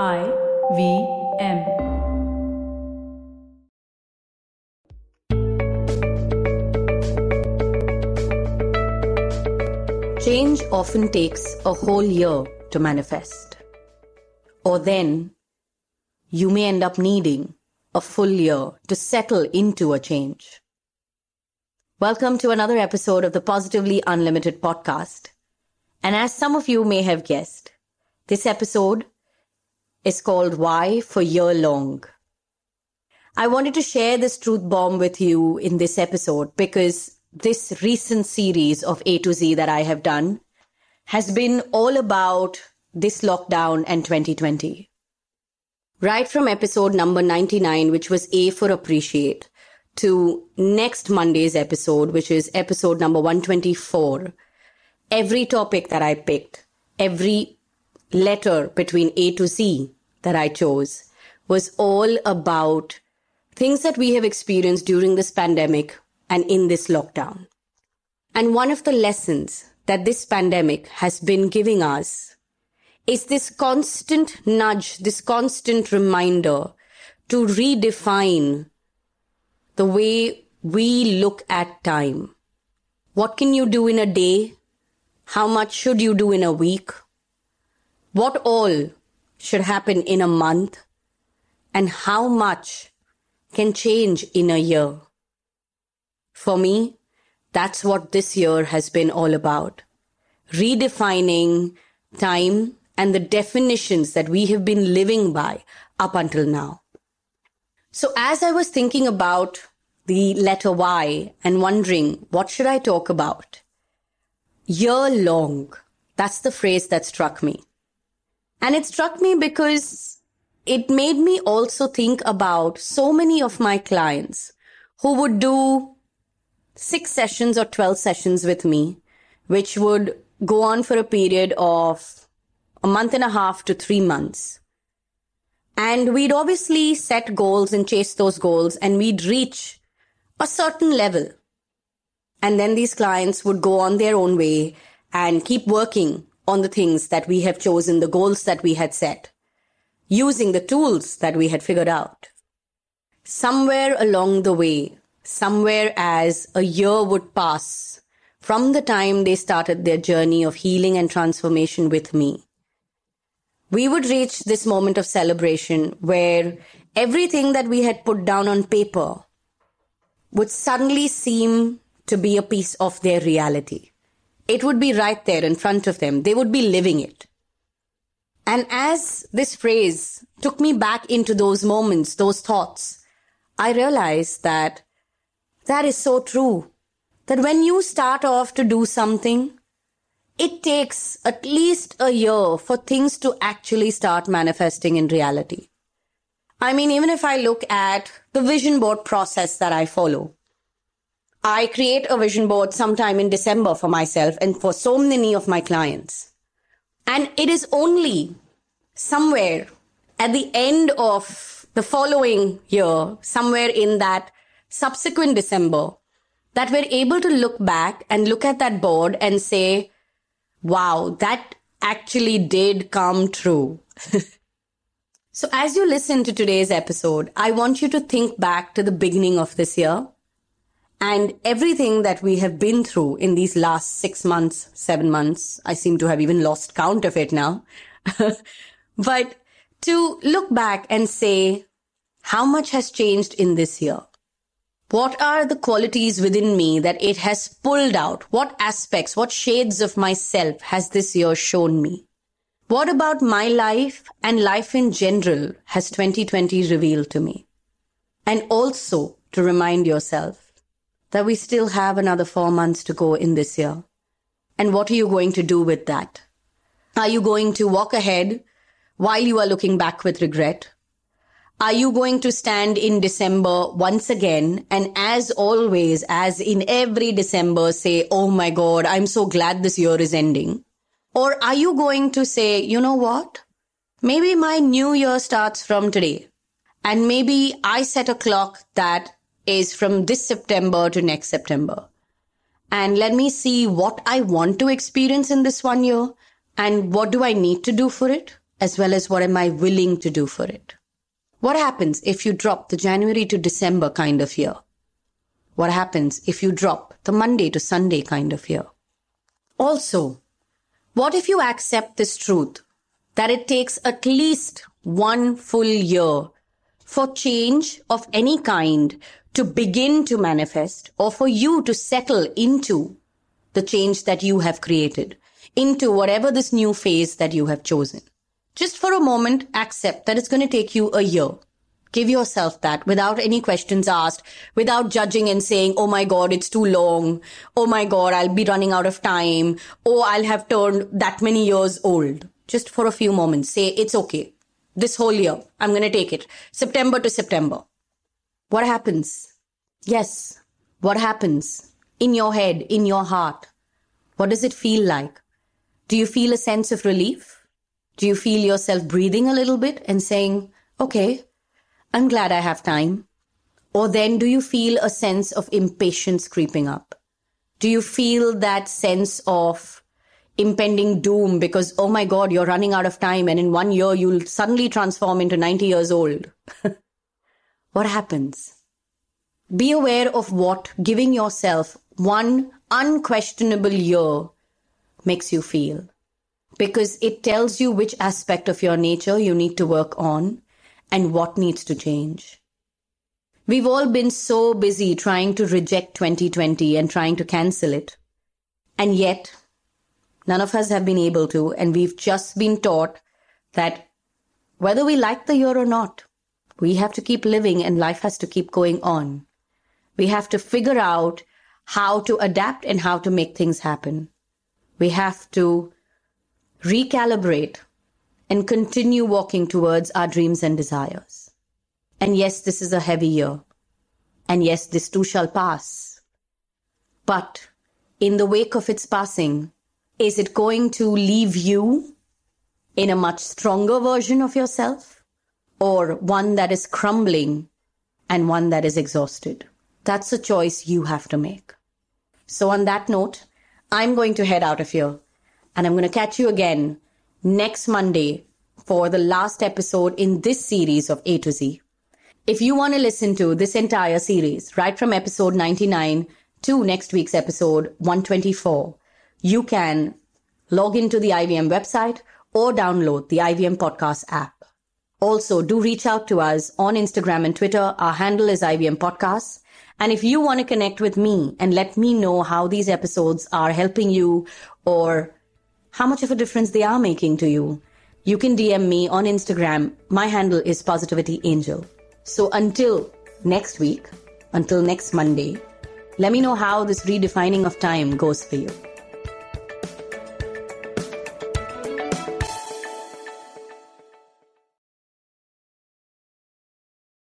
I V M. Change often takes a whole year to manifest. Or then you may end up needing a full year to settle into a change. Welcome to another episode of the Positively Unlimited podcast. And as some of you may have guessed, this episode is called Y for Year Long. I wanted to share this truth bomb with you in this episode because this recent series of A to Z that I have done has been all about this lockdown and 2020. Right from episode number 99, which was A for Appreciate, to next Monday's episode, which is episode number 124, every topic that I picked, every letter between A to Z that I chose was all about things that we have experienced during this pandemic and in this lockdown. And one of the lessons that this pandemic has been giving us is this constant nudge, this constant reminder to redefine the way we look at time. What can you do in a day? How much should you do in a week? What all should happen in a month? And how much can change in a year? For me, that's what this year has been all about. Redefining time and the definitions that we have been living by up until now. So as I was thinking about the letter Y and wondering what should I talk about? Year long. That's the phrase that struck me. And it struck me because it made me also think about so many of my clients who would do six sessions or 12 sessions with me, which would go on for a period of a month and a half to three months. And we'd obviously set goals and chase those goals and we'd reach a certain level. And then these clients would go on their own way and keep working on the things that we have chosen, the goals that we had set, using the tools that we had figured out. Somewhere along the way, somewhere as a year would pass from the time they started their journey of healing and transformation with me, we would reach this moment of celebration where everything that we had put down on paper would suddenly seem to be a piece of their reality. It would be right there in front of them. They would be living it. And as this phrase took me back into those moments, those thoughts, I realized that that is so true. That when you start off to do something, it takes at least a year for things to actually start manifesting in reality. I mean, even if I look at the vision board process that I follow, I create a vision board sometime in December for myself and for so many of my clients. And it is only somewhere at the end of the following year, somewhere in that subsequent December, that we're able to look back and look at that board and say, wow, that actually did come true. so as you listen to today's episode, I want you to think back to the beginning of this year and everything that we have been through in these last six months, seven months, I seem to have even lost count of it now. but to look back and say, how much has changed in this year? What are the qualities within me that it has pulled out? What aspects, what shades of myself has this year shown me? What about my life and life in general has 2020 revealed to me? And also to remind yourself that we still have another four months to go in this year. And what are you going to do with that? Are you going to walk ahead while you are looking back with regret? Are you going to stand in December once again and as always, as in every December say, Oh my God, I'm so glad this year is ending? Or are you going to say, you know what? Maybe my new year starts from today. And maybe I set a clock that is from this September to next September. And let me see what I want to experience in this one year and what do I need to do for it as well as what am I willing to do for it? What happens if you drop the January to December kind of year? What happens if you drop the Monday to Sunday kind of year? Also, what if you accept this truth that it takes at least one full year for change of any kind to begin to manifest or for you to settle into the change that you have created, into whatever this new phase that you have chosen. Just for a moment, accept that it's going to take you a year. Give yourself that without any questions asked, without judging and saying, Oh my God, it's too long. Oh my God, I'll be running out of time. Oh, I'll have turned that many years old. Just for a few moments, say, it's okay. This whole year, I'm going to take it. September to September. What happens? Yes. What happens in your head, in your heart? What does it feel like? Do you feel a sense of relief? Do you feel yourself breathing a little bit and saying, okay, I'm glad I have time? Or then do you feel a sense of impatience creeping up? Do you feel that sense of impending doom because, oh my God, you're running out of time and in one year you'll suddenly transform into 90 years old? what happens? Be aware of what giving yourself one unquestionable year makes you feel because it tells you which aspect of your nature you need to work on and what needs to change. We've all been so busy trying to reject 2020 and trying to cancel it. And yet, none of us have been able to, and we've just been taught that whether we like the year or not, we have to keep living and life has to keep going on. We have to figure out how to adapt and how to make things happen. We have to recalibrate and continue walking towards our dreams and desires. And yes, this is a heavy year. And yes, this too shall pass. But in the wake of its passing, is it going to leave you in a much stronger version of yourself or one that is crumbling and one that is exhausted? That's a choice you have to make. So on that note, I'm going to head out of here and I'm going to catch you again next Monday for the last episode in this series of A to Z. If you want to listen to this entire series, right from episode 99 to next week's episode 124, you can log into the IVM website or download the IVM podcast app. Also, do reach out to us on Instagram and Twitter. Our handle is IVM Podcasts. And if you want to connect with me and let me know how these episodes are helping you or how much of a difference they are making to you, you can DM me on Instagram. My handle is Positivity Angel. So until next week, until next Monday, let me know how this redefining of time goes for you.